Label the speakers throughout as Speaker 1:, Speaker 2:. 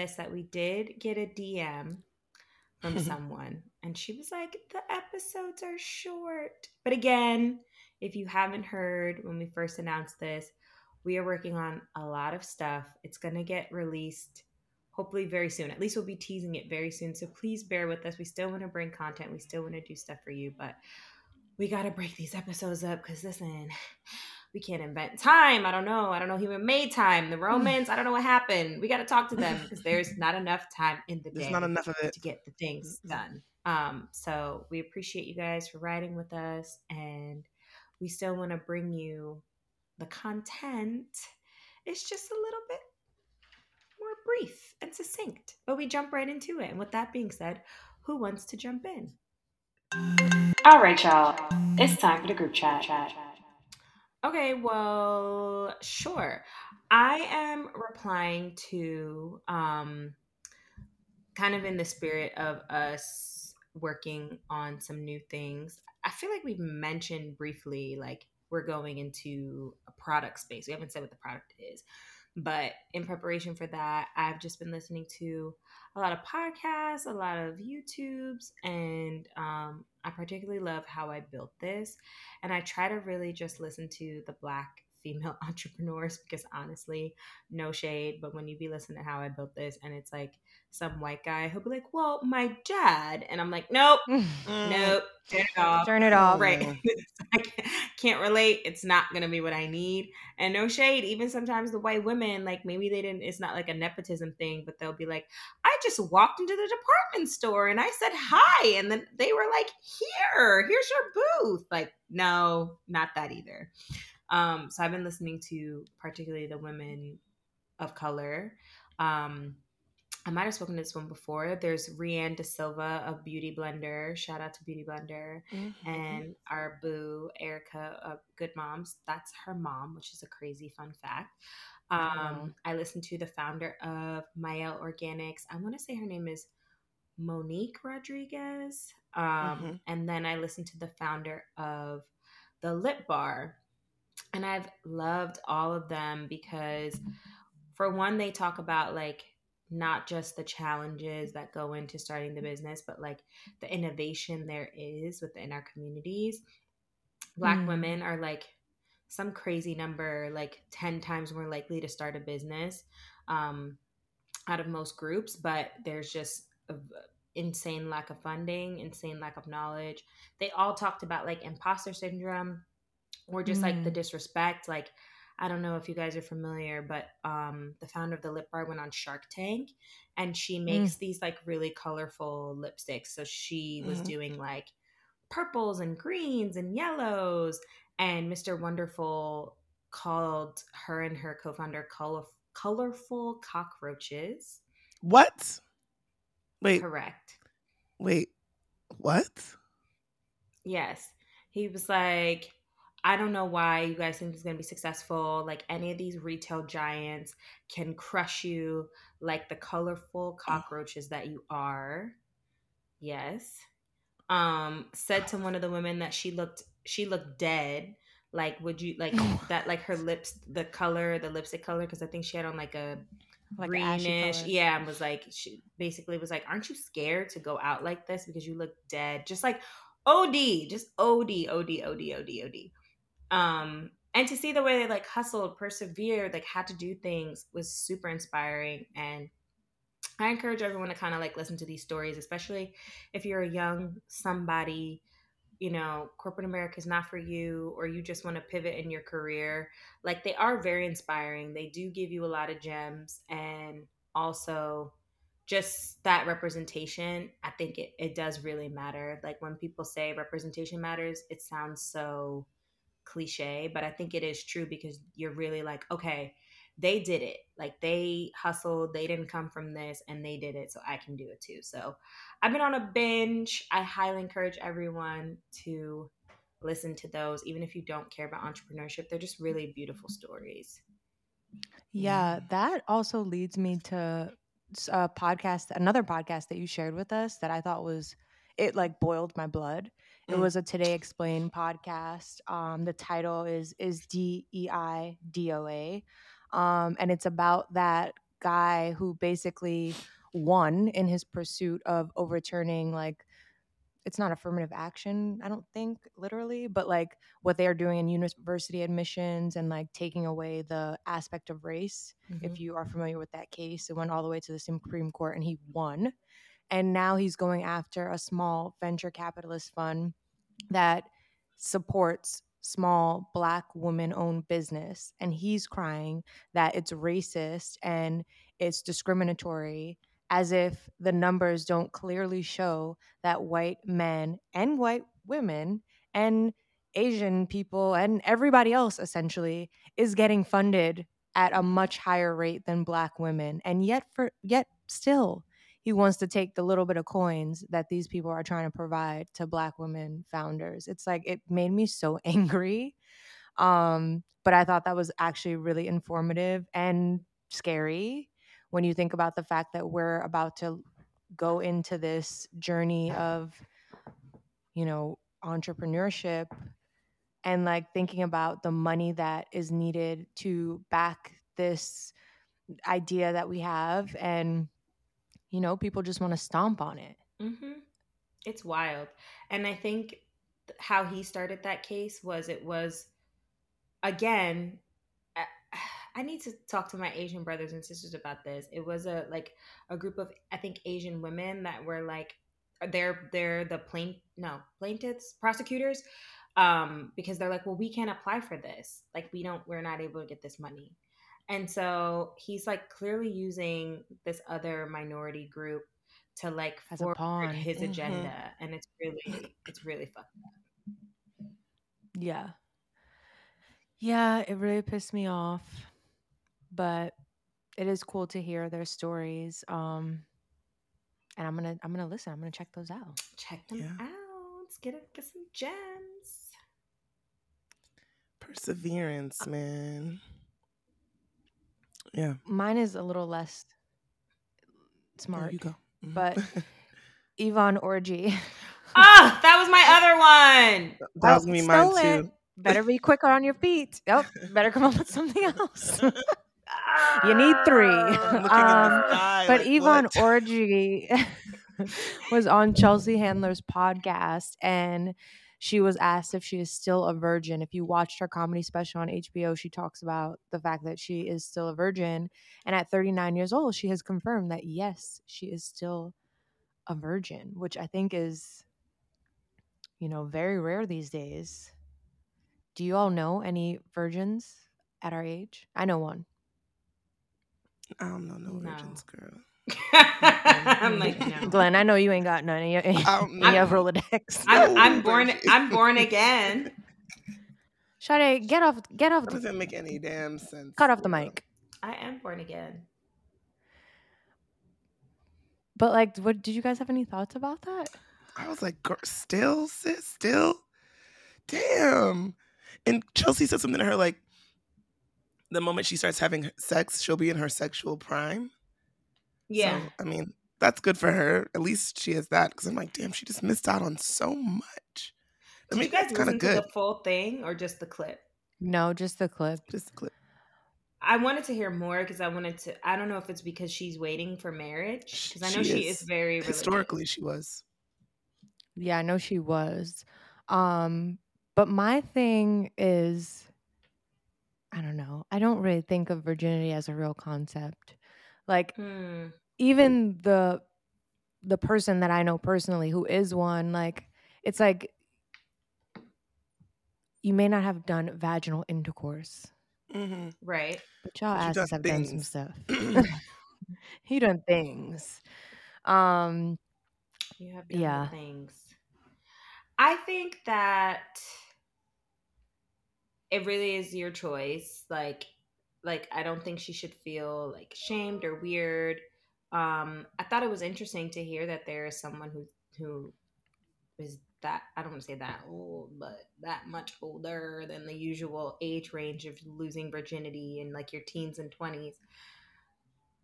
Speaker 1: Preface that we did get a DM from someone, and she was like, The episodes are short. But again, if you haven't heard when we first announced this, we are working on a lot of stuff. It's going to get released hopefully very soon. At least we'll be teasing it very soon. So please bear with us. We still want to bring content, we still want to do stuff for you, but we got to break these episodes up because listen, we can't invent time. I don't know. I don't know. Human made time. The Romans. I don't know what happened. We got to talk to them because there's not enough time in the day.
Speaker 2: There's not enough of it
Speaker 1: to get the things done. Um, so we appreciate you guys for riding with us, and we still want to bring you the content. It's just a little bit more brief and succinct, but we jump right into it. And with that being said, who wants to jump in? All right, y'all. It's time for the group chat. chat, chat. Okay, well, sure. I am replying to um kind of in the spirit of us working on some new things. I feel like we've mentioned briefly like we're going into a product space. We haven't said what the product is. But in preparation for that, I've just been listening to a lot of podcasts, a lot of YouTubes, and um, I particularly love how I built this. And I try to really just listen to the Black female entrepreneurs because honestly, no shade, but when you be listening to how I built this and it's like some white guy who'll be like, Well, my dad and I'm like, Nope, mm. nope, turn it off.
Speaker 3: Turn it off.
Speaker 1: Right. I can't relate. It's not gonna be what I need. And no shade, even sometimes the white women, like maybe they didn't it's not like a nepotism thing, but they'll be like, I just walked into the department store and I said hi. And then they were like, Here, here's your booth. Like, no, not that either. Um, so I've been listening to particularly the women of color. Um, I might have spoken to this one before. There's Rianne De Silva of Beauty Blender. Shout out to Beauty Blender. Mm-hmm. And our boo, Erica of Good Moms. That's her mom, which is a crazy fun fact. Um, I listened to the founder of Mielle Organics. I want to say her name is Monique Rodriguez. Um, mm-hmm. And then I listened to the founder of the Lip Bar, and I've loved all of them because for one they talk about like not just the challenges that go into starting the business but like the innovation there is within our communities. Black mm. women are like some crazy number like 10 times more likely to start a business um, out of most groups but there's just a, insane lack of funding insane lack of knowledge. They all talked about like imposter syndrome or just mm. like the mm. disrespect like I don't know if you guys are familiar, but um, the founder of the lip bar went on Shark Tank and she makes mm. these like really colorful lipsticks. So she was mm-hmm. doing like purples and greens and yellows. And Mr. Wonderful called her and her co founder color- colorful cockroaches.
Speaker 2: What? Wait.
Speaker 1: Correct.
Speaker 2: Wait. What?
Speaker 1: Yes. He was like, I don't know why you guys think it's going to be successful. Like any of these retail giants can crush you like the colorful cockroaches that you are. Yes. Um said to one of the women that she looked she looked dead. Like would you like that like her lips the color, the lipstick color cuz I think she had on like a like greenish. Yeah, and was like she basically was like aren't you scared to go out like this because you look dead? Just like OD, just OD, OD, OD, OD, OD. Um, and to see the way they like hustled, persevered, like had to do things was super inspiring. And I encourage everyone to kind of like listen to these stories, especially if you're a young somebody, you know, corporate America is not for you, or you just want to pivot in your career. Like they are very inspiring. They do give you a lot of gems and also just that representation, I think it, it does really matter. Like when people say representation matters, it sounds so cliche, but I think it is true because you're really like, okay, they did it. Like they hustled, they didn't come from this and they did it, so I can do it too. So I've been on a binge. I highly encourage everyone to listen to those, even if you don't care about entrepreneurship. They're just really beautiful stories.
Speaker 4: Yeah, that also leads me to a podcast, another podcast that you shared with us that I thought was it like boiled my blood. It
Speaker 2: Mm.
Speaker 4: was a Today Explained podcast. Um, the title is is D E I D O A, um, and it's about that guy who basically won in his pursuit of overturning like it's not affirmative action i don't think literally but like what they are doing in university admissions and like taking away the aspect of race if you are familiar with that case it went all the way to the supreme court and he won and now he's going after a small venture capitalist fund that supports small black woman owned business and he's crying that it's racist and it's discriminatory as if the numbers don't clearly show that white men and white women and Asian people and everybody else essentially is getting funded at a much higher rate than black women. And yet for yet still he wants to take the little bit of coins that these people are trying to provide to black women founders. It's like it made me so angry um but i thought that was actually really informative and scary when you think about the fact that we're about to go into this journey of you know entrepreneurship and like thinking about the money that is needed to back this idea that we have and you know people just want to stomp on it
Speaker 1: hmm It's wild. And I think how he started that case was it was, again, I, I need to talk to my Asian brothers and sisters about this. It was a like a group of I think Asian women that were like they're they're the plain no plaintiffs prosecutors um because they're like well we can't apply for this like we don't we're not able to get this money and so he's like clearly using this other minority group to like
Speaker 4: As a
Speaker 1: forward
Speaker 4: pawn.
Speaker 1: his
Speaker 2: Mhm.
Speaker 1: agenda and it's really it's really fucked up
Speaker 4: yeah yeah it really pissed me off but it is cool to hear their stories um and i'm gonna i'm gonna listen i'm gonna check those out
Speaker 1: check them
Speaker 2: Yeah.
Speaker 1: out let's get it get some gems
Speaker 2: Perseverance, man. Yeah.
Speaker 4: mine is a little less
Speaker 2: There
Speaker 4: smart
Speaker 2: you go. Mhm.
Speaker 4: but- yvonne Orji
Speaker 1: ah that was my other one
Speaker 2: that was
Speaker 4: Oh,
Speaker 2: me, mine
Speaker 4: stole
Speaker 2: too.
Speaker 4: better be quicker on your feet oh better come up with something else you need three Um,
Speaker 2: sky.
Speaker 4: but
Speaker 2: like,
Speaker 4: Yvonne
Speaker 2: what?
Speaker 4: Orji was on Chelsea Handler's podcast and she was asked if she is still a virgin. If you watched her comedy special on HBO, she talks about the fact that she is still a virgin. And at 39 years old, she has confirmed that yes, she is still a virgin, which I think is, you know, very rare these days. Do you all know any virgins at our age? I know one.
Speaker 2: I don't know no,
Speaker 1: No.
Speaker 2: virgins, girl.
Speaker 1: i'm like no
Speaker 4: Glynn, I know you ain't got none in your, in
Speaker 2: don't
Speaker 4: your
Speaker 1: know.
Speaker 4: Rolodex.
Speaker 1: I'm, I'm born i'm born again
Speaker 4: Sade, get off, get off,
Speaker 2: That
Speaker 4: the,
Speaker 2: doesn't make any damn sense.
Speaker 4: cut off the mic.
Speaker 1: i am born again
Speaker 4: But like, what did you guys have any thoughts about that?
Speaker 2: I was like, still, sis, still? Damn. And Chelsea said something to her like, the moment she starts having sex, she'll be in her sexual prime.
Speaker 1: yeah
Speaker 2: So, I mean, that's good for her. At least she has that. Because I'm like, damn, she just missed out on so much. I
Speaker 1: did
Speaker 2: mean,
Speaker 1: you guys
Speaker 2: that's kind
Speaker 1: listen
Speaker 2: of
Speaker 1: to
Speaker 2: good.
Speaker 1: the full thing or just the clip
Speaker 4: No, just the clip.
Speaker 2: Just a clip.
Speaker 1: I wanted to hear more because I wanted to. I don't know if it's because she's waiting for marriage because I know
Speaker 2: She
Speaker 1: she,
Speaker 2: is.
Speaker 1: is, very religious.
Speaker 2: Historically, she was.
Speaker 4: Yeah, I know she was. Um, but my thing is, I don't know. I don't really think of virginity as a real concept. Like
Speaker 1: Hmm.
Speaker 4: Even the the person that I know personally who is one, like it's like you may not have done vaginal intercourse,
Speaker 2: hmm
Speaker 1: Right.
Speaker 4: but y'all
Speaker 2: But
Speaker 4: asses
Speaker 2: done
Speaker 4: have done some stuff. he done things. Um,
Speaker 1: You have done
Speaker 4: Yeah.
Speaker 1: things. I think that it really is your choice. Like, like I don't think she should feel like shamed or weird. Um, I thought it was interesting to hear that there is someone who who is that I don't want to say that old, but that much older than the usual age range of losing virginity in like your teens and twenties,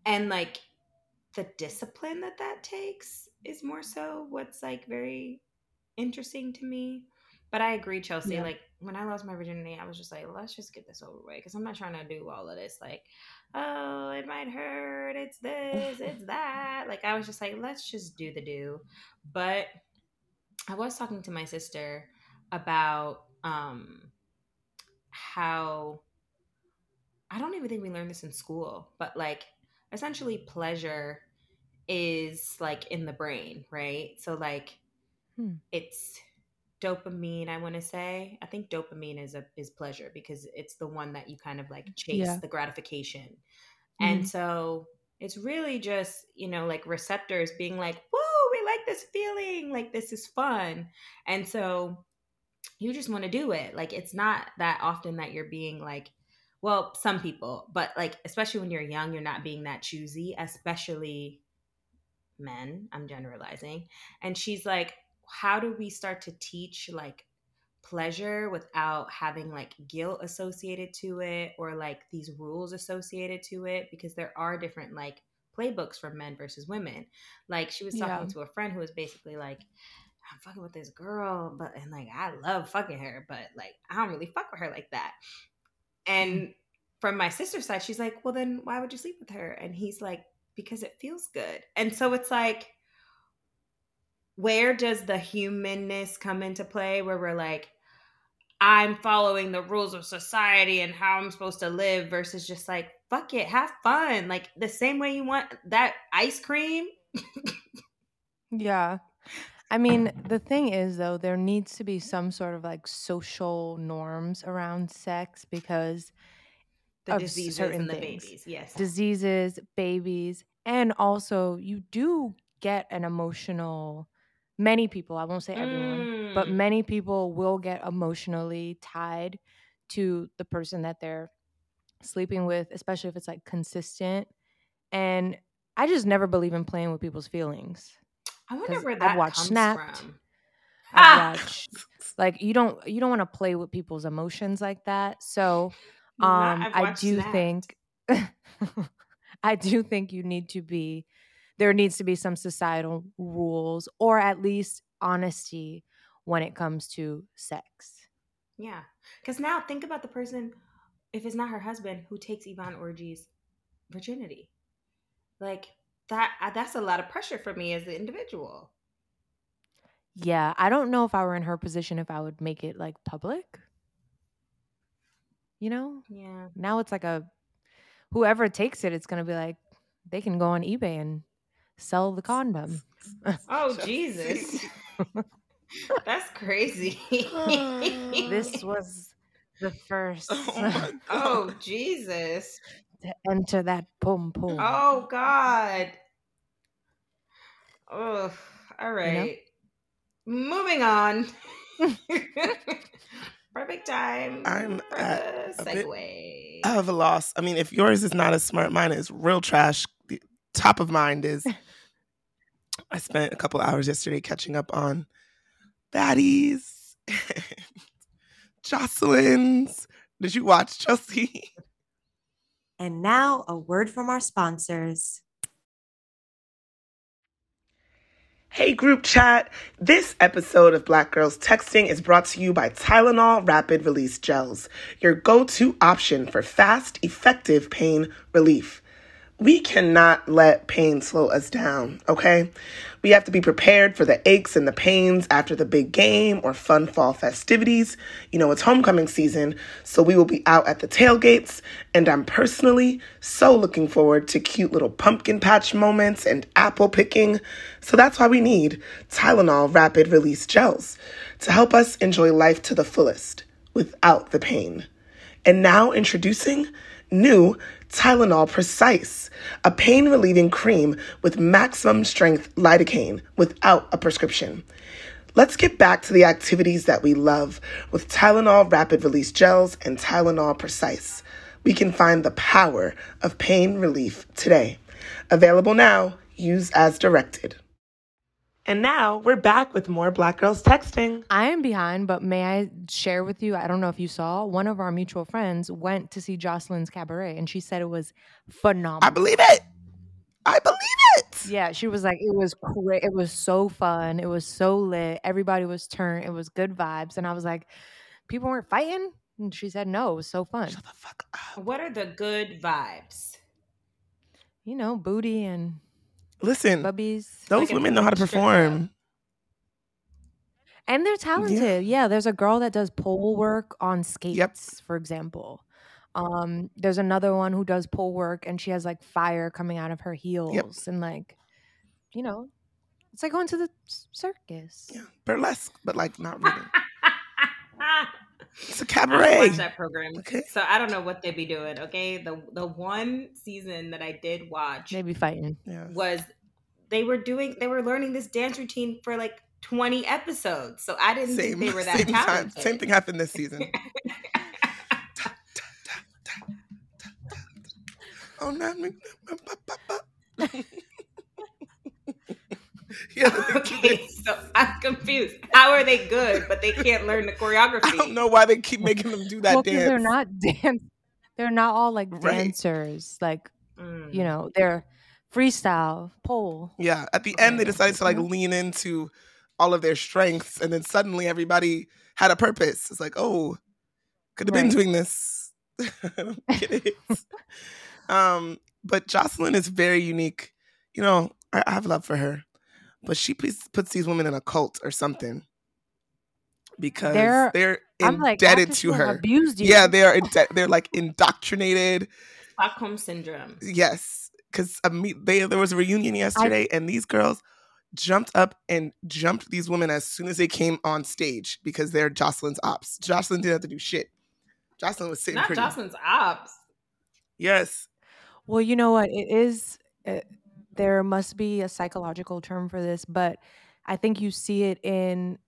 Speaker 1: and like the discipline that that takes is more so what's like very interesting to me. But I agree, Chelsea.
Speaker 4: Yeah.
Speaker 1: Like when I lost my virginity, I was just like, let's just get this over with because I'm not trying to do all of this. Like, oh, it might hurt. It's this. It's that. Like I was just like, let's just do the do. But I was talking to my sister about um how I don't even think we learned this in school, but like essentially pleasure is like in the brain, right? So like
Speaker 4: Hmm.
Speaker 1: it's dopamine, I want to say. I think dopamine is a is pleasure because it's the one that you kind of like chase
Speaker 4: Yeah.
Speaker 1: the gratification.
Speaker 4: Mhm.
Speaker 1: And so it's really just, you know, like receptors being like, whoa, we like this feeling, like this is fun. And so you just want to do it. Like it's not that often that you're being like, well, some people, but like especially when you're young, you're not being that choosy, especially men. I'm generalizing. And she's like, how do we start to teach like pleasure without having like guilt associated to it or like these rules associated to it because there are different like playbooks for men versus women. Like she was talking
Speaker 4: Yeah.
Speaker 1: to a friend who was basically like I'm fucking with this girl, but and like I love fucking her, but like I don't really fuck with her like that. Mm. And from my sister's side, she's like, Well then why would you sleep with her? And he's like, Because it feels good. And so it's like where does the humanness come into play where we're like i'm following the rules of society and how i'm supposed to live versus just like fuck it have fun like the same way you want that ice cream
Speaker 4: Yeah. I mean, the thing is, though, there needs to be some sort of like social norms around sex because
Speaker 1: the
Speaker 4: Of
Speaker 1: diseases
Speaker 4: certain
Speaker 1: and the
Speaker 4: things.
Speaker 1: babies yes
Speaker 4: diseases, babies, and also you do get an emotional. Many people, I won't say everyone, but
Speaker 1: Mm.
Speaker 4: many people will get emotionally tied to the person that they're sleeping with, especially if it's like consistent. And I just never believe in playing with people's feelings.
Speaker 1: i wonder where
Speaker 4: I've
Speaker 1: that
Speaker 4: watched
Speaker 1: comes
Speaker 4: Snapped.
Speaker 1: from
Speaker 4: I've
Speaker 1: Ah!
Speaker 4: watched like you don't you don't want to play with people's emotions like that. So um
Speaker 1: I've
Speaker 4: I do
Speaker 1: Snapped.
Speaker 4: think I do think you need to be there needs to be some societal rules or at least honesty when it comes to sex.
Speaker 1: yeah because now think about the person if it's not her husband who takes yvonne Orji's virginity like that uh, that's a lot of pressure for me as the individual
Speaker 4: Yeah, I don't know if I were in her position if I would make it like public. You know?
Speaker 1: yeah
Speaker 4: Now it's like a whoever takes it, it's gonna be like they can go on eBay and sell the condom.
Speaker 1: Oh Jesus. That's crazy.
Speaker 4: This was the first
Speaker 2: Oh
Speaker 1: oh Jesus.
Speaker 4: to enter that pom pom.
Speaker 1: Oh God. Oh, all right. Moving on. Perfect time
Speaker 2: I'm at a bit
Speaker 1: segue.
Speaker 2: I have a loss. I mean, if yours is not as smart, mine is real trash. The top of mind is I spent a couple hours yesterday catching up on Baddies, Joseline's. Did you watch Chelsea?
Speaker 5: And now, a word from our sponsors.
Speaker 2: Hey, group chat. This episode of Black Girls Texting is brought to you by Tylenol Rapid Release Gels, your go to option for fast, effective pain relief. We cannot let pain slow us down, okay? We have to be prepared for the aches and the pains after the big game or fun fall festivities. You know, it's homecoming season, so we will be out at the tailgates, and I'm personally so looking forward to cute little pumpkin patch moments and apple picking. So that's why we need Tylenol Rapid Release Gels to help us enjoy life to the fullest without the pain. And now introducing new Tylenol Precise, a pain relieving cream with maximum strength lidocaine without a prescription. Let's get back to the activities that we love with Tylenol Rapid Release Gels and Tylenol Precise. We can find the power of pain relief today. Available now, use as directed. And now we're back with more Black Girls Texting.
Speaker 4: I am behind, but may I share with you? I don't know if you saw, one of our mutual friends went to see Joseline's cabaret and she said it was phenomenal.
Speaker 2: I believe it. I believe it.
Speaker 4: Yeah, she was like, it was great. It was so fun. It was so lit. Everybody was turned. It was good vibes. And I was like, people weren't fighting. And she said, no, it was so fun.
Speaker 2: Shut the fuck up.
Speaker 1: What are the good vibes?
Speaker 4: You know, booty and
Speaker 2: Listen,
Speaker 4: bubbies.
Speaker 2: those women know how to perform.
Speaker 4: And they're talented. Yeah. there's a girl that does pole work on skates, for example. Um, there's another one who does pole work and she has like fire coming out of her heels and like, you know, it's like going to the circus.
Speaker 2: Yeah, burlesque, but like not really. It's a
Speaker 1: don't
Speaker 2: cabaret.
Speaker 1: watch that program,
Speaker 2: Okay.
Speaker 1: so I don't know what they'd be doing. Okay, the the one season that I did watch
Speaker 4: They be fighting.
Speaker 2: Yeah.
Speaker 1: was they were doing they were learning this dance routine for like twenty episodes. So I didn't
Speaker 2: Same,
Speaker 1: think they were that
Speaker 2: same time.
Speaker 1: talented.
Speaker 2: Same thing happened this season. Oh, not me. yeah, they-
Speaker 1: okay, so I'm confused. How are they good, but they can't learn the choreography?
Speaker 2: I don't know why they keep making them do that
Speaker 4: well, 'cause
Speaker 2: dance.
Speaker 4: they're not dance. They're not all like
Speaker 2: Right.
Speaker 4: dancers. Like
Speaker 1: Mm.
Speaker 4: you know, they're freestyle pole.
Speaker 2: Yeah, at the end they decided to like
Speaker 4: Mhm.
Speaker 2: lean into all of their strengths, and then suddenly everybody had a purpose. It's like, oh, could have been doing this. I get it. um, but Joseline is very unique. You know, I, I have love for her, but she puts, puts these women in a cult or something because
Speaker 4: They're-
Speaker 2: they're,
Speaker 4: I'm like
Speaker 2: indebted to her.
Speaker 4: Abused you.
Speaker 2: Yeah, they are. Inde- they're like indoctrinated.
Speaker 1: Stockholm syndrome.
Speaker 2: Yes, because they there was a reunion yesterday, and these girls jumped up and jumped these women as soon as they came on stage because they're Joseline's ops. Joseline didn't have to do shit. Joseline was sitting
Speaker 1: Not
Speaker 2: pretty.
Speaker 1: Joseline's ops.
Speaker 2: Yes,
Speaker 4: Well, you know what? It is. Uh, there must be a psychological term for this, but I think you see it in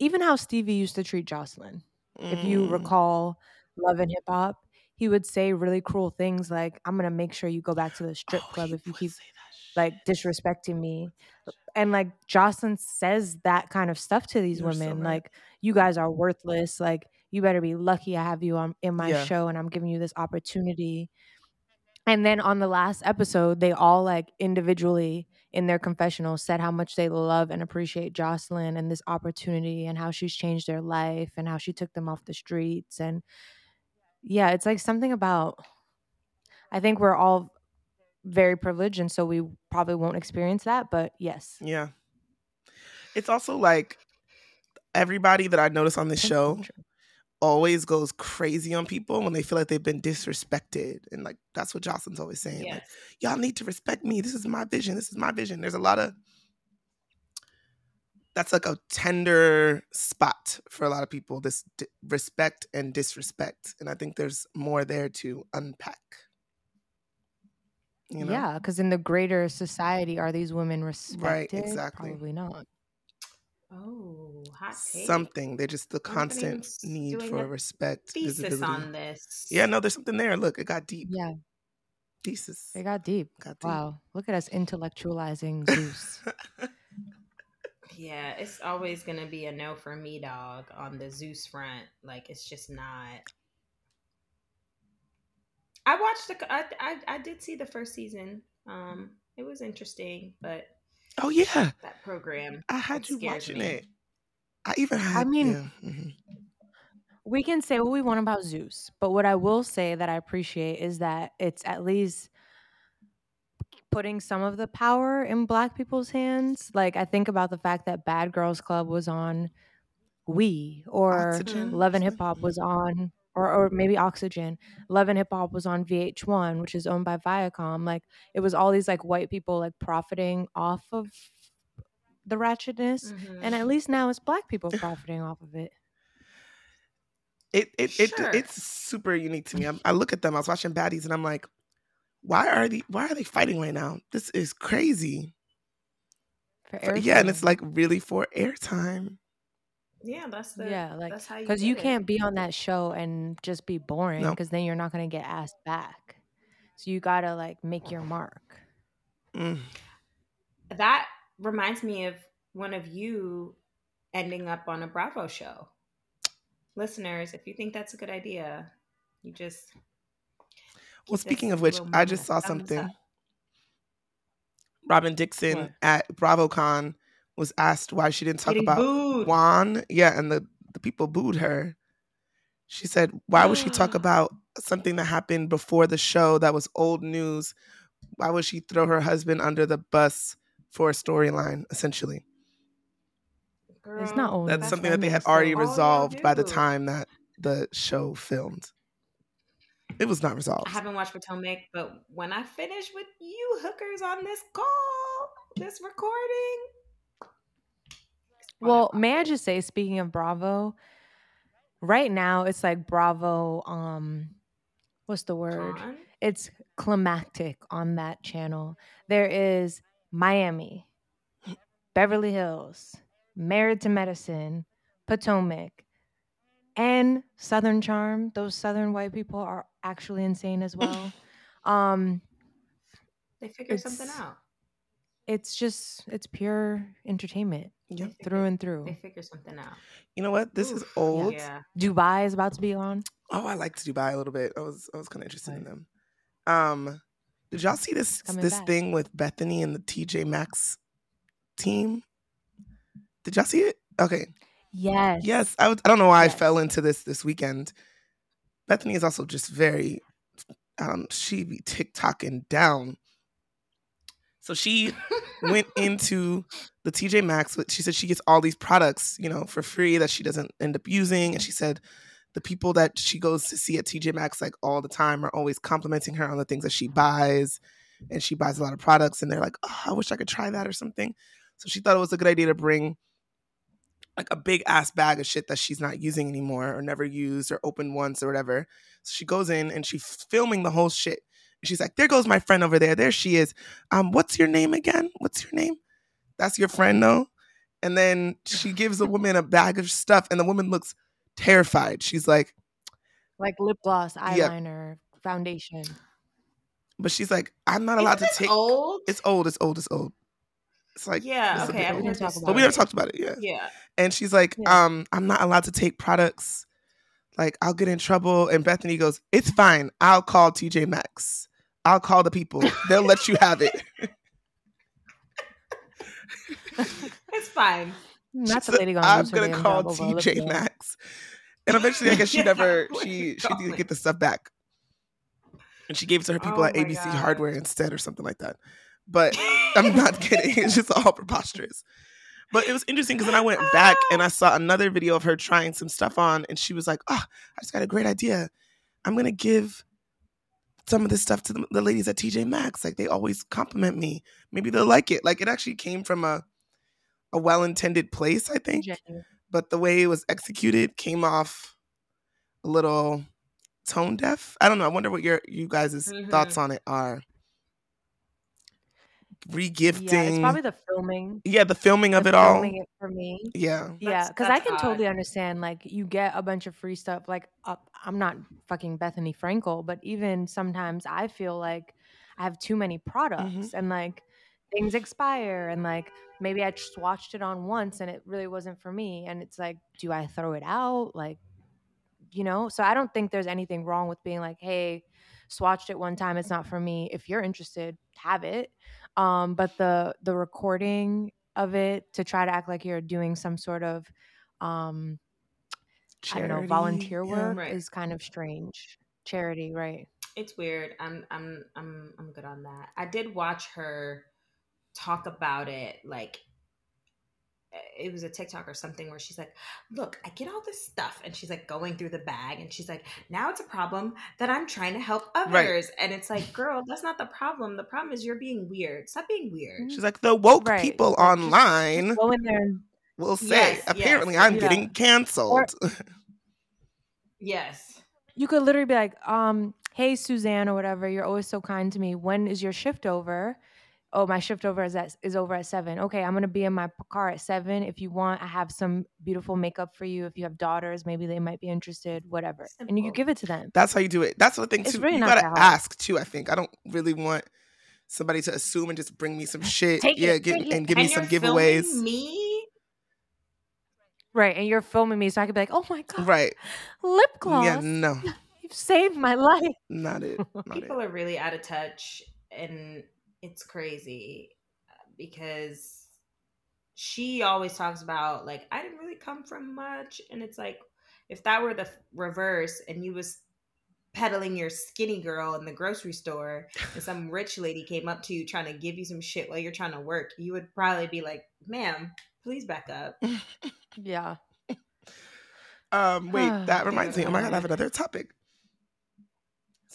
Speaker 4: even how Stevie used to treat Joseline. If you
Speaker 2: Mm,
Speaker 4: recall Love and Hip Hop, he would say really cruel things like, "I'm gonna make sure you go back to the strip
Speaker 2: oh,
Speaker 4: club if you keep
Speaker 2: say that shit.
Speaker 4: like disrespecting me." And like Joseline says that kind of stuff to these
Speaker 2: You're so
Speaker 4: women,
Speaker 2: right.
Speaker 4: like, "You guys are worthless. Like, you better be lucky I have you on in my
Speaker 2: Yeah.
Speaker 4: show, and I'm giving you this opportunity." And then on the last episode, they all like individually in their confessionals said how much they love and appreciate Joseline and this opportunity and how she's changed their life and how she took them off the streets. And yeah, it's like something about, I think we're all very privileged. And so we probably won't experience that. But yes.
Speaker 2: yeah. It's also like everybody that I notice on this show. Always goes crazy on people when they feel like they've been disrespected, and like that's what Joseline's always saying. Like, y'all need to respect me. This is my vision. This is my vision. There's a lot of that's like a tender spot for a lot of people. This d- respect and disrespect, and I think there's more there to unpack. You know?
Speaker 4: Yeah. Because in the greater society, are these women respected?
Speaker 2: Right exactly.
Speaker 4: Probably not.
Speaker 1: Oh, hot take.
Speaker 2: something. They're just the constant
Speaker 1: anyone's
Speaker 2: need for respect,
Speaker 1: thesis
Speaker 2: visibility.
Speaker 1: on this.
Speaker 2: Yeah, no, there's something there. Look, it got deep.
Speaker 4: Yeah.
Speaker 2: Thesis.
Speaker 4: They got deep.
Speaker 2: got deep.
Speaker 4: Wow. Look at us intellectualizing Zeus.
Speaker 1: Yeah, it's always gonna be a no for me, dog, on the Zeus front. Like it's just not. I watched the. I, I I did see the first season. Um, it was interesting, but
Speaker 2: oh yeah,
Speaker 1: that program.
Speaker 2: I had you watching
Speaker 1: me.
Speaker 2: it. I even had.
Speaker 4: mean,
Speaker 2: yeah, mhm.
Speaker 4: we can say what we want about Zeus, but what I will say that I appreciate is that it's at least putting some of the power in black people's hands. Like I think about the fact that Bad Girls Club was on We or
Speaker 2: Oxygen.
Speaker 4: Love and Hip Hop was on or or maybe Oxygen. Love and Hip Hop was on VH1, which is owned by Viacom. Like it was all these like white people like profiting off of the ratchetness.
Speaker 1: Mhm.
Speaker 4: And at least now it's black people profiting off of it.
Speaker 2: it it, it it's super unique to me. I'm, I look at them. I was watching Baddies, and I'm like, why are they why are they fighting right now? This is crazy.
Speaker 4: For
Speaker 2: For- yeah, and it's like really for airtime.
Speaker 1: Yeah, that's the
Speaker 4: yeah, like
Speaker 1: that's how you
Speaker 4: because you
Speaker 1: it.
Speaker 4: can't be on that show and just be boring
Speaker 2: No.
Speaker 4: because then you're not gonna get asked back. So you gotta like make your mark.
Speaker 2: Mm.
Speaker 1: That reminds me of one of you ending up on a Bravo show. Listeners, if you think that's a good idea, you just
Speaker 2: Well, speaking of which, I just saw something.
Speaker 1: up.
Speaker 2: Robin Dixon
Speaker 4: What?
Speaker 2: at BravoCon was asked why she didn't talk
Speaker 1: Getting
Speaker 2: about
Speaker 1: booed.
Speaker 2: Juan. Yeah, and the, the people booed her. She said, Why would she talk about something that happened before the show that was old news? Why would she throw her husband under the bus for a storyline, essentially?
Speaker 4: It's not old
Speaker 2: That's
Speaker 4: news.
Speaker 2: something that they had already
Speaker 1: all
Speaker 2: resolved by the time that the show filmed. It was not resolved.
Speaker 1: I haven't watched Potomac, but when I finish with you hookers on this call, this recording.
Speaker 4: Well, may I just say, speaking of Bravo, right now it's like Bravo. Um, what's the word?
Speaker 1: Con?
Speaker 4: It's climactic on that channel. There is Miami, Beverly Hills, Married to Medicine, Potomac, and Southern Charm. Those Southern white people are actually insane as well. um,
Speaker 1: They figured something out.
Speaker 4: it's just it's pure entertainment
Speaker 2: Yep.
Speaker 1: They
Speaker 4: through and through.
Speaker 1: They figured something out.
Speaker 2: You know what? This is old.
Speaker 1: Yeah.
Speaker 4: Dubai is about to be on.
Speaker 2: Oh, I liked Dubai a little bit. I was I was kind of interested in them. Um, did y'all see this
Speaker 4: Coming
Speaker 2: this
Speaker 4: back.
Speaker 2: thing with Bethenny and the TJ Maxx team? Did y'all see it? Okay.
Speaker 4: Yes.
Speaker 2: Yes, I, was, I don't know why
Speaker 4: Yes.
Speaker 2: I fell into this this weekend. Bethenny is also just very, um, she be TikToking down. So she went into the TJ Maxx. But she said she gets all these products, you know, for free that she doesn't end up using. And she said the people that she goes to see at TJ Maxx like all the time are always complimenting her on the things that she buys. And she buys a lot of products, and they're like, "Oh, I wish I could try that or something." So she thought it was a good idea to bring like a big ass bag of shit that she's not using anymore or never used or opened once or whatever. So she goes in and she's filming the whole shit. And she's like, "There goes my friend over there. There she is. Um, what's your name again? What's your name? That's your friend, though. And then she gives the woman a bag of stuff, and the woman looks terrified. She's like,
Speaker 4: Like lip gloss,
Speaker 2: Yeah.
Speaker 4: eyeliner, foundation.
Speaker 2: "But she's like, I'm not allowed
Speaker 1: Isn't
Speaker 2: to take.
Speaker 1: old?
Speaker 2: It's old. It's old. It's old. It's like
Speaker 1: yeah.
Speaker 2: it's
Speaker 1: Okay. I've
Speaker 2: old.
Speaker 4: We talk about
Speaker 2: But we never talked about it. Yeah.
Speaker 1: Yeah.
Speaker 2: And she's like,
Speaker 4: Yeah.
Speaker 2: um, I'm not allowed to take products. Like, I'll get in trouble. And Bethenny goes, It's fine. I'll call TJ Maxx. I'll call the people. They'll let you have it.
Speaker 1: It's fine.
Speaker 2: She
Speaker 4: Not the lady gonna
Speaker 2: I'm
Speaker 4: lose her
Speaker 2: gonna call
Speaker 4: job over a lip
Speaker 2: TJ. Maxx. And eventually, I guess she
Speaker 1: Yeah,
Speaker 2: never she she didn't get the stuff back. And she gave it to her people
Speaker 1: Oh
Speaker 2: at ABC
Speaker 1: God.
Speaker 2: Hardware instead, or something like that. But I'm not kidding. It's just all preposterous. But it was interesting because then I went back and I saw another video of her trying some stuff on, and she was like, "Oh, I just got a great idea. I'm gonna give some of this stuff to the, the ladies at TJ Maxx. Like they always compliment me. Maybe they'll like it. Like it actually came from a a well intended place, I think.
Speaker 4: Genuine.
Speaker 2: But the way it was executed came off a little tone deaf. I don't know. I wonder what your you guys' mm-hmm. thoughts on it are. Regifting.
Speaker 4: Yeah, it's probably the filming.
Speaker 2: Yeah, the filming of
Speaker 4: the
Speaker 2: it all.
Speaker 4: it for me.
Speaker 2: Yeah.
Speaker 4: Yeah, because I can
Speaker 1: odd.
Speaker 4: totally understand. Like, you get a bunch of free stuff. Like, uh, I'm not fucking Bethenny Frankel, but even sometimes I feel like I have too many products and like things expire. And like maybe I just watched it on once and it really wasn't for me. And it's like, do I throw it out? Like, you know? So I don't think there's anything wrong with being like, hey, swatched it one time. It's not for me. If you're interested, have it. Um, but the the recording of it to try to act like you're doing some sort of um I don't know,
Speaker 2: Charity,
Speaker 4: volunteer
Speaker 2: yeah.
Speaker 4: work
Speaker 1: Right.
Speaker 4: is kind of strange. Charity, right?
Speaker 1: It's weird. I'm I'm I'm I'm good on that. I did watch her talk about it like it was a TikTok or something where she's like, "Look, I get all this stuff," and she's like going through the bag, and she's like, "Now it's a problem that I'm trying to help
Speaker 2: Right.
Speaker 1: others," and it's like, "Girl, that's not the problem. The problem is you're being weird. Stop being weird."
Speaker 2: She's like, the woke
Speaker 4: Right,
Speaker 2: people
Speaker 4: right.
Speaker 2: Online
Speaker 4: Go in there and
Speaker 2: will say,
Speaker 1: Yes, yes.
Speaker 2: apparently I'm
Speaker 4: Yeah.
Speaker 2: getting canceled.
Speaker 1: Yes.
Speaker 4: You could literally be like, um, hey Suzanne or whatever, you're always so kind to me. When is your shift over? Oh, my shift over is at is over at seven. Okay, I'm gonna be in my car at seven. If you want, I have some beautiful makeup for you. If you have daughters, maybe they might be interested. Whatever, and you
Speaker 1: Simple.
Speaker 4: give it to them.
Speaker 2: That's how you do it. That's the thing
Speaker 4: It's
Speaker 2: too.
Speaker 4: really
Speaker 2: you
Speaker 4: not
Speaker 2: gotta ask too. I think I don't really want somebody to assume and just bring me some shit.
Speaker 4: Take it,
Speaker 2: yeah, give,
Speaker 4: take it.
Speaker 2: and give me some giveaways.
Speaker 1: me.
Speaker 4: Right, and you're filming me, so I could be like, oh my god,
Speaker 2: Right?
Speaker 4: lip gloss.
Speaker 2: Yeah. No,
Speaker 4: You've saved my life.
Speaker 2: not it. Not it.
Speaker 1: People are really out of touch, and it's crazy because she always talks about like I didn't really come from much, and it's like if that were the reverse, and you was peddling your skinny girl in the grocery store and some rich lady came up to you trying to give you some shit while you're trying to work you would probably be like ma'am please back up
Speaker 4: Yeah.
Speaker 2: Um, wait, that reminds me. Oh my god, I have another topic.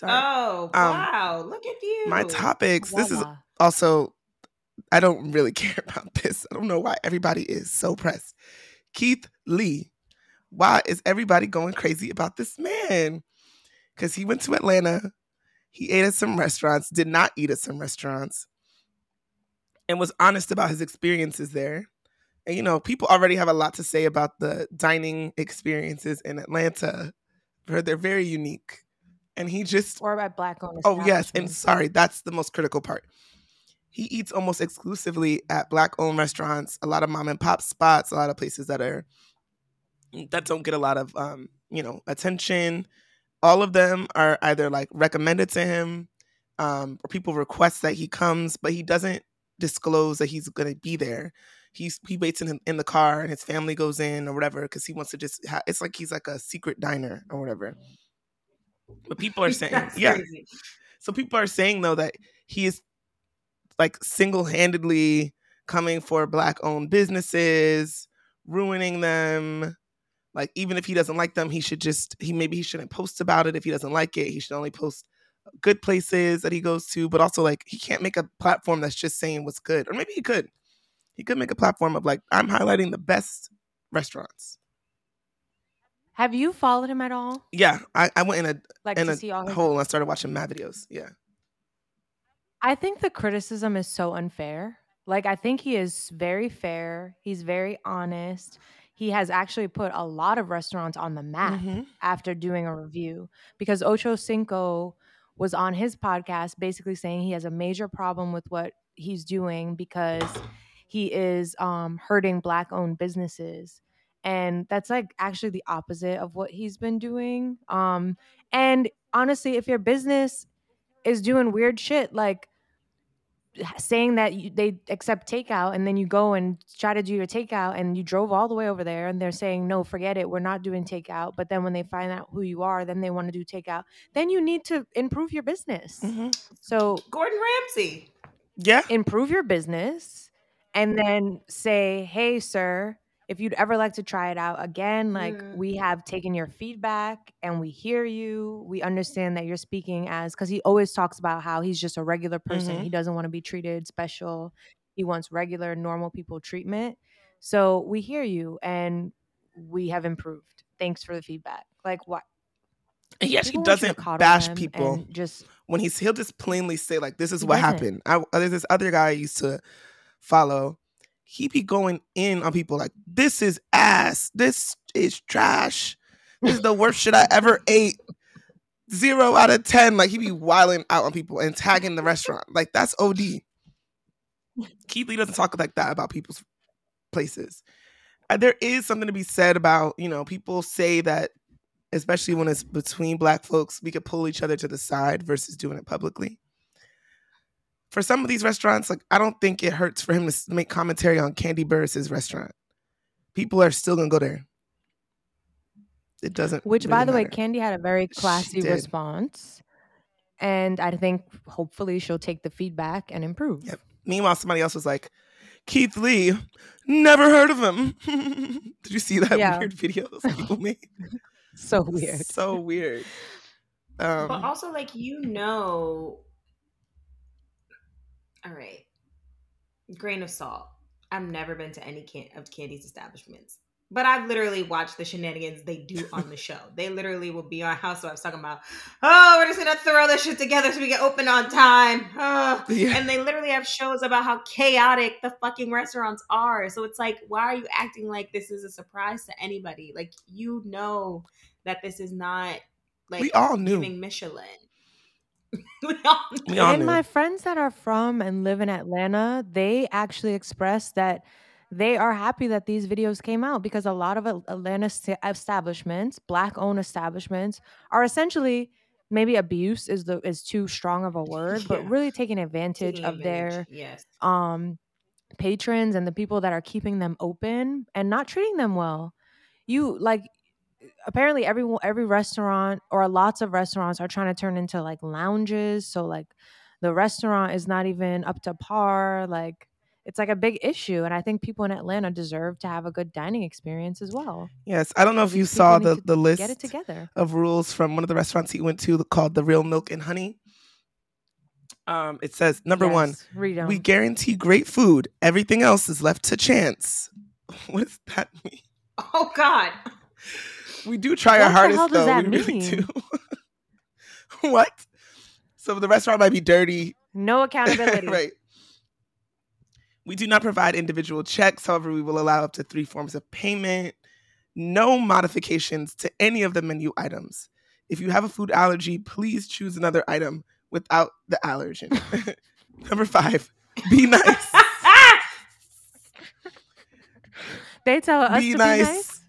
Speaker 2: Sorry.
Speaker 1: oh
Speaker 2: Um,
Speaker 1: wow look at you
Speaker 2: my topics. This is also I don't really care about this. I don't know why everybody is so pressed. Keith Lee. Why is everybody going crazy about this man? Because he went to Atlanta, he ate at some restaurants, did not eat at some restaurants, and was honest about his experiences there. And you know, people already have a lot to say about the dining experiences in Atlanta. They're they're very unique. And he just
Speaker 4: or by black owned.
Speaker 2: Oh yes, and sorry, that's the most critical part. He eats almost exclusively at black owned restaurants, a lot of mom and pop spots, a lot of places that are that don't get a lot of um, you know, attention. All of them are either like recommended to him, um, or people request that he comes, but he doesn't disclose that he's gonna be there. He's he waits in in the car and his family goes in or whatever because he wants to just. Ha- it's like he's like a secret diner or whatever. But people are saying, yeah,
Speaker 1: crazy.
Speaker 2: so people are saying though that he is like single-handedly coming for black-owned businesses, ruining them. Like even if he doesn't like them, he should just he maybe he shouldn't post about it if he doesn't like it. He should only post good places that he goes to, but also like he can't make a platform that's just saying what's good. Or maybe he could. He could make a platform of like I'm highlighting the best restaurants.
Speaker 4: Have you followed him at all?
Speaker 2: Yeah, I, I went in a Like in
Speaker 4: to
Speaker 2: a
Speaker 4: see all
Speaker 2: hole and I started watching mad videos. Yeah.
Speaker 4: I think the criticism is so unfair. Like I think he is very fair. He's very honest. He has actually put a lot of restaurants on the map
Speaker 2: Mhm.
Speaker 4: after doing a review because Ocho Cinco was on his podcast basically saying he has a major problem with what he's doing because he is um, hurting black owned businesses. And that's like actually the opposite of what he's been doing. Um, and honestly, if your business is doing weird shit like saying that you, they accept takeout and then you go and try to do your takeout and you drove all the way over there and they're saying no forget it we're not doing takeout but then when they find out who you are then they want to do takeout then you need to improve your business
Speaker 2: Mhm.
Speaker 4: so
Speaker 1: Gordon Ramsay.
Speaker 2: Yeah.
Speaker 4: improve your business and then say hey sir if you'd ever like to try it out again like
Speaker 1: Mm.
Speaker 4: we have taken your feedback and we hear you we understand that you're speaking as because he always talks about how he's just a regular person
Speaker 2: Mhm.
Speaker 4: he doesn't want to be treated special he wants regular normal people treatment so we hear you and we have improved thanks for the feedback like what
Speaker 2: And he
Speaker 4: people to
Speaker 2: doesn't bash people.
Speaker 4: just
Speaker 2: when he's he'll just plainly say like this is what
Speaker 4: doesn't.
Speaker 2: happened. I, uh, there's this other guy I used to follow. He be going in on people like this is ass. This is trash. This is the worst shit I ever ate. Zero out of ten. Like he be wilding out on people and tagging the restaurant. Like that's OD. Keith Lee doesn't talk like that about people's places. There is something to be said about you know people say that especially when it's between black folks, we could pull each other to the side versus doing it publicly. For some of these restaurants, like I don't think it hurts for him to make commentary on Kandi Burruss's restaurant. People are still gonna go there. It doesn't.
Speaker 4: Which,
Speaker 2: really
Speaker 4: by the way. Kandi had a very classy response. And I think hopefully she'll take the feedback and improve.
Speaker 2: Yep. Meanwhile, somebody else was like, Keith Lee, never heard of him. Did you see that
Speaker 4: Yeah.
Speaker 2: weird video those people made?
Speaker 4: So weird.
Speaker 2: So weird. Um,
Speaker 1: but also, like, you know. All right. Grain of salt. I've never been to any can- of Kandi's establishments. But I've literally watched the shenanigans they do on the show. They literally will be on Housewives talking about, oh, we're just gonna throw this shit together so we get open on time. Oh.
Speaker 2: Yeah.
Speaker 1: And they literally have shows about how chaotic the fucking restaurants are. So it's like, why are you acting like this is a surprise to anybody? Like you know that this is not like
Speaker 2: We all knew.
Speaker 1: Michelin. we all
Speaker 2: We all
Speaker 4: and my friends that are from and live in Atlanta, they actually expressed that they are happy that these videos came out because a lot of Atlanta establishments, black owned establishments, are essentially maybe abuse is the is too strong of a word,
Speaker 1: Yeah.
Speaker 4: but really taking advantage
Speaker 1: taking
Speaker 4: of their
Speaker 1: yes.
Speaker 4: um patrons and the people that are keeping them open and not treating them well. You like apparently every every restaurant or lots of restaurants are trying to turn into like lounges, so like the restaurant is not even up to par like it's like a big issue and I think people in Atlanta deserve to have a good dining experience as well.
Speaker 2: yes, I don't know if you
Speaker 4: people
Speaker 2: saw the, the list
Speaker 4: Get it together.
Speaker 2: of rules from one of the restaurants he went to called the Real Milk and Honey. Um, it says number one,
Speaker 4: Yes,
Speaker 2: we guarantee great food. Everything else is left to chance. What does that mean?
Speaker 1: Oh God.
Speaker 2: We do try
Speaker 4: What
Speaker 2: our hardest though.
Speaker 4: that
Speaker 2: we really
Speaker 4: mean?
Speaker 2: do. what? So the restaurant might be dirty.
Speaker 4: no accountability.
Speaker 2: right. We do not provide individual checks. However, we will allow up to three forms of payment. No modifications to any of the menu items. If you have a food allergy, please choose another item without the allergen. Number five, be nice.
Speaker 4: They tell us
Speaker 2: be
Speaker 4: to
Speaker 2: nice.
Speaker 4: be nice.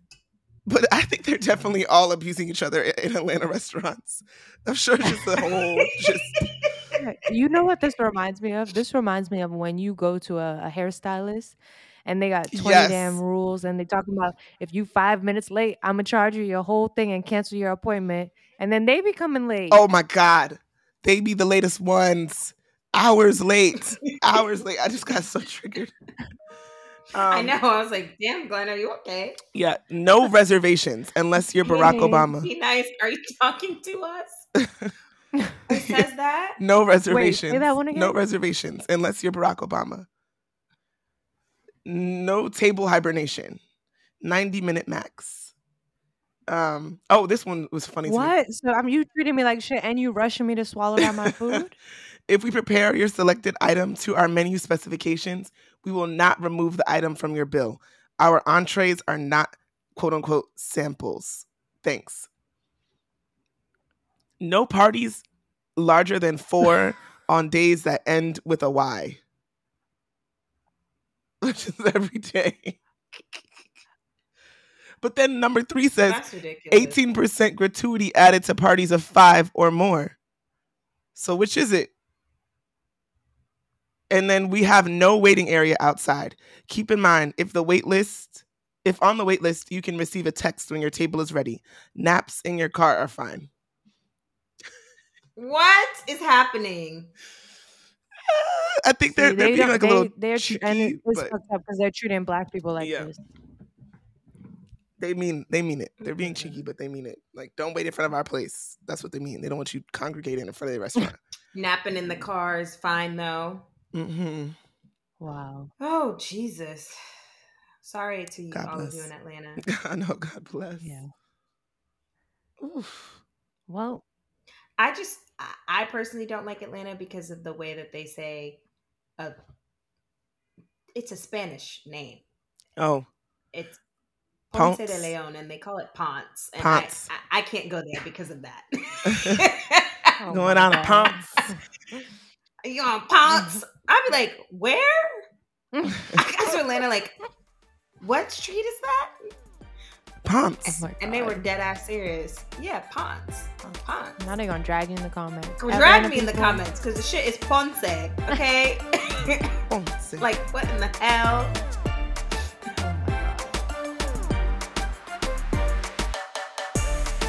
Speaker 2: But I think they're definitely all abusing each other in Atlanta restaurants. I'm sure just the whole just
Speaker 4: You know what this reminds me of? This reminds me of when you go to a, a hairstylist and they got 20
Speaker 2: Yes.
Speaker 4: damn rules and they talking about if you five minutes late, I'm gonna charge you your whole thing and cancel your appointment. And then they be coming late.
Speaker 2: oh my god, they be the latest ones. Hours late, hours late. I just got so triggered.
Speaker 1: I
Speaker 2: Um,
Speaker 1: know. I was like, damn, Glynn, are you okay?
Speaker 2: Yeah, no reservations unless you're Barack Obama.
Speaker 1: Be nice. Are you talking to us? Who says that?
Speaker 2: No reservations.
Speaker 4: Say that one again.
Speaker 2: No reservations unless you're Barack Obama. No table hibernation. 90 minute max. Um oh this one was funny to me.
Speaker 4: what? So I'm you treating me like shit and you rushing me to swallow down my food?
Speaker 2: If we prepare your selected item to our menu specifications, we will not remove the item from your bill. Our entrees are not quote unquote samples. Thanks. No parties larger than four on days that end with a Y. Which is every day. But then number three says
Speaker 1: That's
Speaker 2: 18% gratuity added to parties of five or more. So which is it? And then we have no waiting area outside. Keep in mind, if the wait list, if on the wait list, you can receive a text when your table is ready. Naps in your car are fine.
Speaker 1: What is happening?
Speaker 2: I think they're,
Speaker 4: See,
Speaker 2: they're
Speaker 4: they
Speaker 2: being
Speaker 4: don't-
Speaker 2: like a
Speaker 4: they-
Speaker 2: little
Speaker 4: they're tr- and it's
Speaker 2: but
Speaker 4: fucked up because they're treating black people like
Speaker 2: Yeah.
Speaker 4: this.
Speaker 2: they mean they mean it. They're being mm-hmm. cheeky, but they mean it. Like, don't wait in front of our place. That's what they mean. They don't want you congregating in front of the restaurant.
Speaker 1: Napping in the car is fine though.
Speaker 2: Hmm
Speaker 4: Wow.
Speaker 1: Oh Jesus! Sorry to you,
Speaker 2: God
Speaker 1: all of you in Atlanta.
Speaker 2: I know. God bless.
Speaker 4: Yeah.
Speaker 2: Oof.
Speaker 4: Well,
Speaker 1: I just, I- I personally don't like Atlanta because of the way that they say, uh, it's a Spanish name.
Speaker 2: Oh,
Speaker 1: It's Ponce
Speaker 2: Ponce.
Speaker 1: de Leon, and they call it Ponce. And
Speaker 2: Ponce.
Speaker 1: I, I, I can't go there because of that.
Speaker 4: oh
Speaker 2: going
Speaker 4: my
Speaker 2: on a
Speaker 4: God.
Speaker 2: pumps.
Speaker 1: You on Ponce? I'd be like, where? I got to Atlanta, like, what street is that?
Speaker 2: Ponce.
Speaker 4: Oh
Speaker 1: And they were dead ass serious. Yeah, Ponce. Ponce.
Speaker 4: Now they're gonna drag you in the comments.
Speaker 1: Drag
Speaker 4: Atlanta
Speaker 1: me in the
Speaker 4: people-
Speaker 1: comments because the shit is Ponce, okay?
Speaker 2: Ponce.
Speaker 1: like, what in the hell?